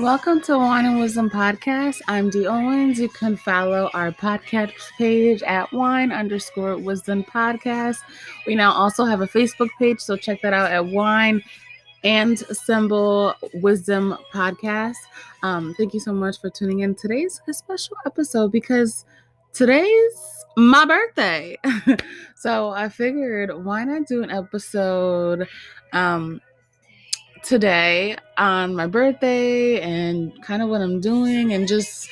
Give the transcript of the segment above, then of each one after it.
Welcome to Wine and Wisdom Podcast. I'm Dee Owens. You can follow our podcast page at wine underscore wisdom podcast. We now also have a Facebook page, so check that out at wine and symbol wisdom podcast. Um, thank you so much for tuning in. Today's a special episode because today's my birthday. so I figured why not do an episode um today on my birthday and kind of what I'm doing and just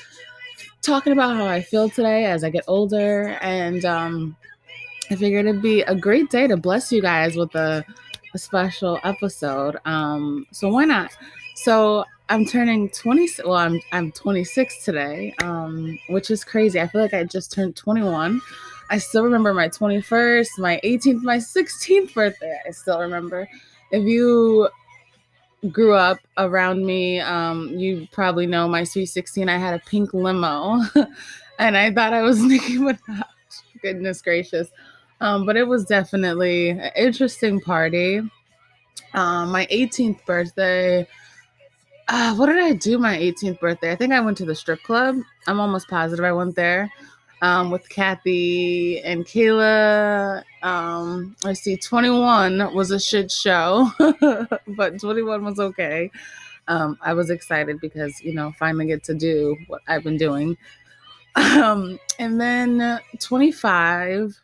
talking about how I feel today as I get older. And um, I figured it'd be a great day to bless you guys with a, a special episode. Um, so why not? So I'm turning 20. Well, I'm I'm 26 today, um, which is crazy. I feel like I just turned 21. I still remember my 21st, my 18th, my 16th birthday. I still remember. If you grew up around me, um, you probably know my Sweet 16. I had a pink limo, and I thought I was Nicki Minaj. Goodness gracious. Um, but it was definitely an interesting party. Um, my 18th birthday. Uh, what did I do my 18th birthday? I think I went to the strip club. I'm almost positive I went there um, with Kathy and Kayla. Um, I see 21 was a shit show, but 21 was okay. Um, I was excited because, you know, finally get to do what I've been doing. Um, and then 25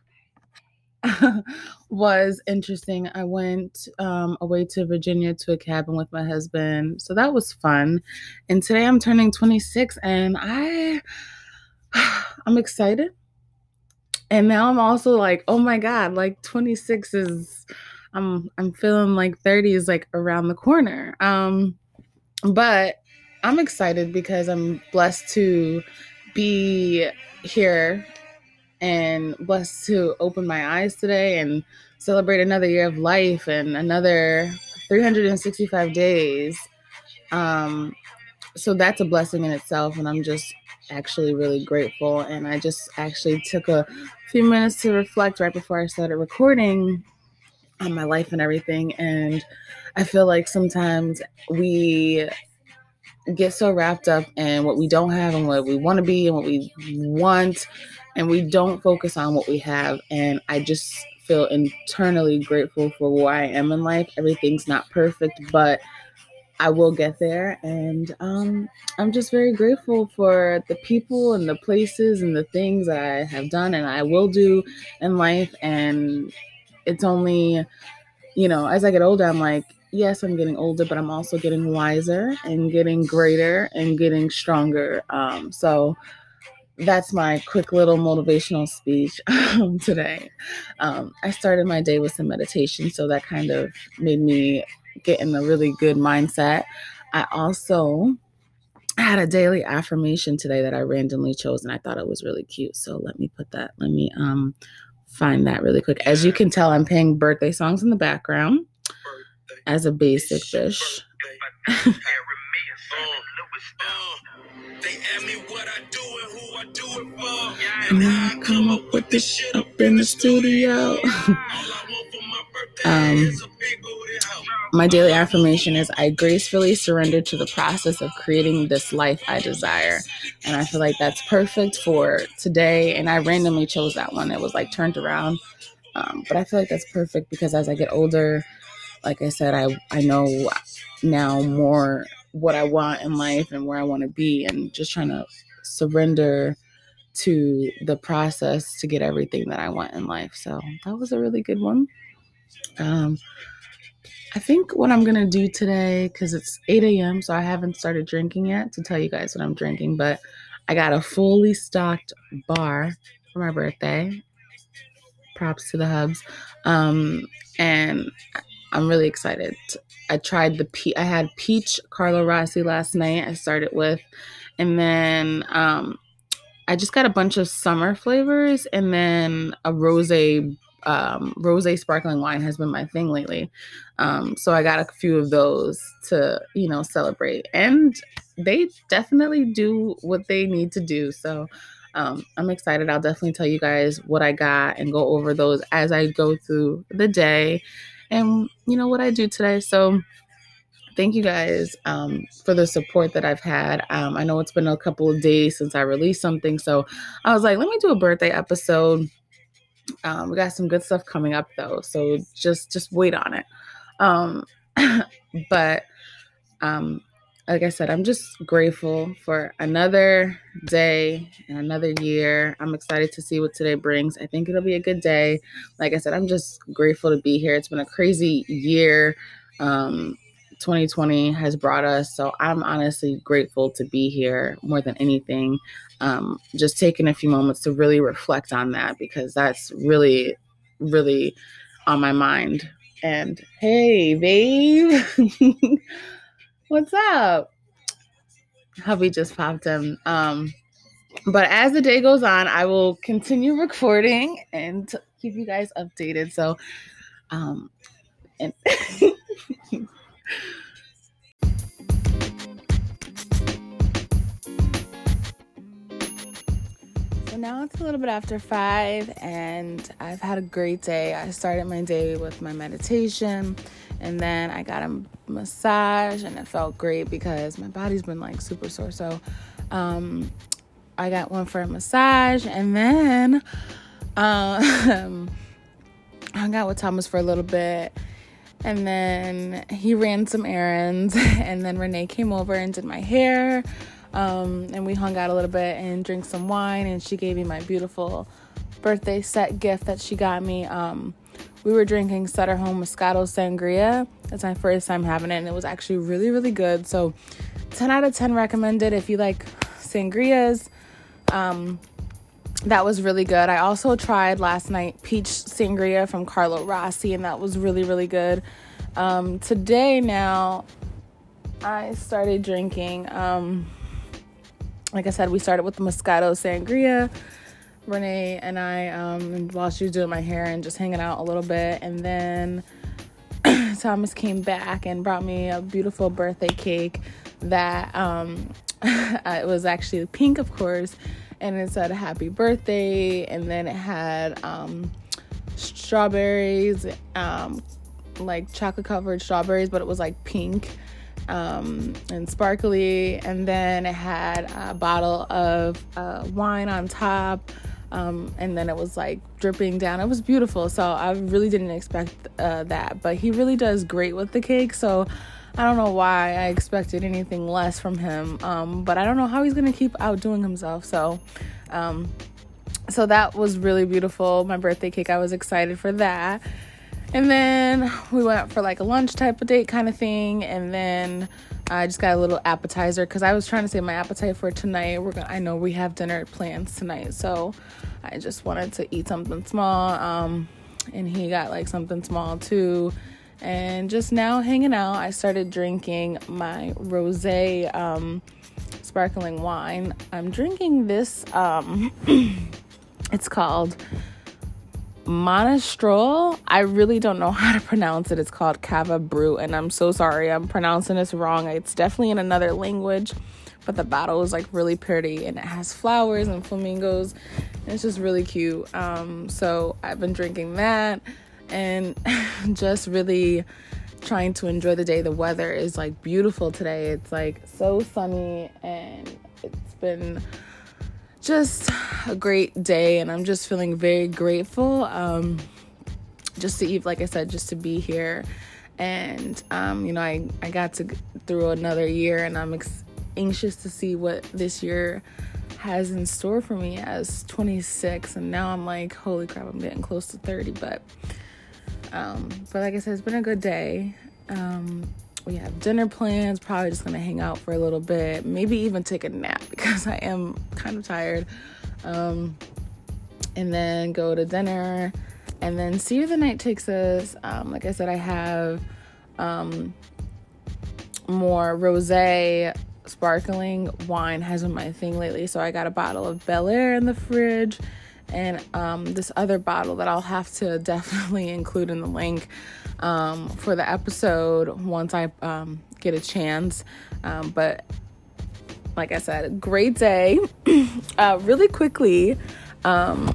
was interesting. I went um, away to Virginia to a cabin with my husband. So that was fun. And today I'm turning 26 and I I'm excited. And now I'm also like, oh my God, like 26 is I'm I'm feeling like 30 is like around the corner. Um but I'm excited because I'm blessed to be here and blessed to open my eyes today and celebrate another year of life and another 365 days. Um, so that's a blessing in itself, and I'm just actually really grateful. And I just actually took a few minutes to reflect right before I started recording on my life and everything. And I feel like sometimes we get so wrapped up in what we don't have and what we want to be and what we want, and we don't focus on what we have. And I just feel internally grateful for where I am in life. Everything's not perfect, but I will get there. And um, I'm just very grateful for the people and the places and the things that I have done and I will do in life. And it's only, you know, as I get older, I'm like, yes, I'm getting older, but I'm also getting wiser and getting greater and getting stronger. Um, so that's my quick little motivational speech today. Um, I started my day with some meditation, so that kind of made me get in a really good mindset. I also had a daily affirmation today that I randomly chose and I thought it was really cute. So let me put that, let me um find that really quick. As you can tell, I'm playing birthday songs in the background as a basic bitch. and now I come up with this shit up in the studio. um my daily affirmation is I gracefully surrender to the process of creating this life I desire. And I feel like that's perfect for today. And I randomly chose that one. It was like turned around. Um, but I feel like that's perfect because as I get older, like I said, I, I know now more what I want in life and where I want to be, and just trying to surrender to the process to get everything that I want in life. So that was a really good one. Um, I think what I'm gonna do today, because it's 8 a.m., so I haven't started drinking yet to tell you guys what I'm drinking, but I got a fully stocked bar for my birthday. Props to the hubs. Um, and I'm really excited. I tried the pe- I had peach Carlo Rossi last night. I started with, and then um, I just got a bunch of summer flavors and then a rose um, rose sparkling wine has been my thing lately. Um, so I got a few of those to, you know, celebrate. And they definitely do what they need to do. So um, I'm excited. I'll definitely tell you guys what I got and go over those as I go through the day and, you know, what I do today. So thank you guys um, for the support that I've had. Um, I know it's been a couple of days since I released something. So I was like, let me do a birthday episode um, we got some good stuff coming up though, so just just wait on it. Um, but um, like I said, I'm just grateful for another day and another year. I'm excited to see what today brings. I think it'll be a good day. Like I said, I'm just grateful to be here. It's been a crazy year. Um, 2020 has brought us. So I'm honestly grateful to be here more than anything. Um, just taking a few moments to really reflect on that because that's really, really on my mind. And hey, babe, what's up? Hubby just popped in. Um, but as the day goes on, I will continue recording and keep you guys updated. So, um, and So now it's a little bit after five, and I've had a great day. I started my day with my meditation, and then I got a massage, and it felt great because my body's been like super sore. So, um, I got one for a massage, and then um, I hung out with Thomas for a little bit and then he ran some errands and then renee came over and did my hair um, and we hung out a little bit and drank some wine and she gave me my beautiful birthday set gift that she got me. Um, we were drinking sutter home moscato sangria. It's my first time having it and it was actually really really good. So 10 out of 10 recommended if you like sangrias. Um, that was really good. I also tried last night peach sangria from Carlo Rossi, and that was really, really good. Um, today, now, I started drinking. Um, like I said, we started with the Moscato sangria. Renee and I, um, while she was doing my hair and just hanging out a little bit, and then Thomas came back and brought me a beautiful birthday cake that um, it was actually pink, of course and it said happy birthday and then it had um, strawberries um, like chocolate covered strawberries but it was like pink um, and sparkly. And then it had a bottle of uh, wine on top um, and then it was like dripping down. It was beautiful. So i really didn't expect uh, that but he really does great with the cake. So I don't know why I expected anything less from him, um, but I don't know how he's gonna keep outdoing himself. So, um, so that was really beautiful. My birthday cake, I was excited for that. And then we went for like a lunch type of date kind of thing, and then I just got a little appetizer because I was trying to save my appetite for tonight. We're gonna, I know we have dinner plans tonight, so I just wanted to eat something small. Um, and he got like something small too and just now hanging out, I started drinking my rose um, sparkling wine. I'm drinking this, um, it's called Monastrell. I really don't know how to pronounce it. It's called Cava Brut, and I'm so sorry I'm pronouncing this wrong. It's definitely in another language, but the bottle is like really pretty and it has flowers and flamingos. And it's just really cute. Um, so I've been drinking that and just really trying to enjoy the day. The weather is like beautiful today. It's like so sunny and it's been just a great day and I'm just feeling very grateful um just to eat like I said just to be here and um you know I I got to through another year and I'm ex- anxious to see what this year has in store for me as 26 and now I'm like holy crap I'm getting close to 30 but um, but like I said, it's been a good day. Um, we have dinner plans, probably just gonna hang out for a little bit, maybe even take a nap because I am kind of tired. Um, and then go to dinner and then see where the night takes us. Um, like I said, I have um, more rose sparkling wine has been my thing lately. So I got a bottle of Belaire in the fridge and um, this other bottle that I'll have to definitely include in the link um, for the episode once I um, get a chance. Um, but like I said, great day. uh, really quickly, um,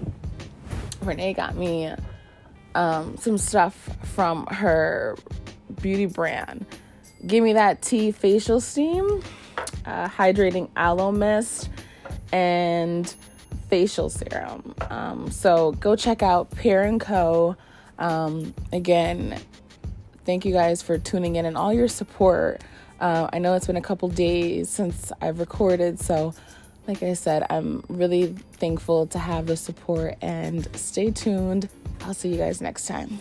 Renee got me um, some stuff from her beauty brand. Give me that tea facial steam, uh, hydrating aloe mist, and facial serum. Um, so go check out Pear and Co. Um, again, thank you guys for tuning in and all your support. Uh, I know it's been a couple days since I've recorded, so like I said, I'm really thankful to have the support and stay tuned. I'll see you guys next time.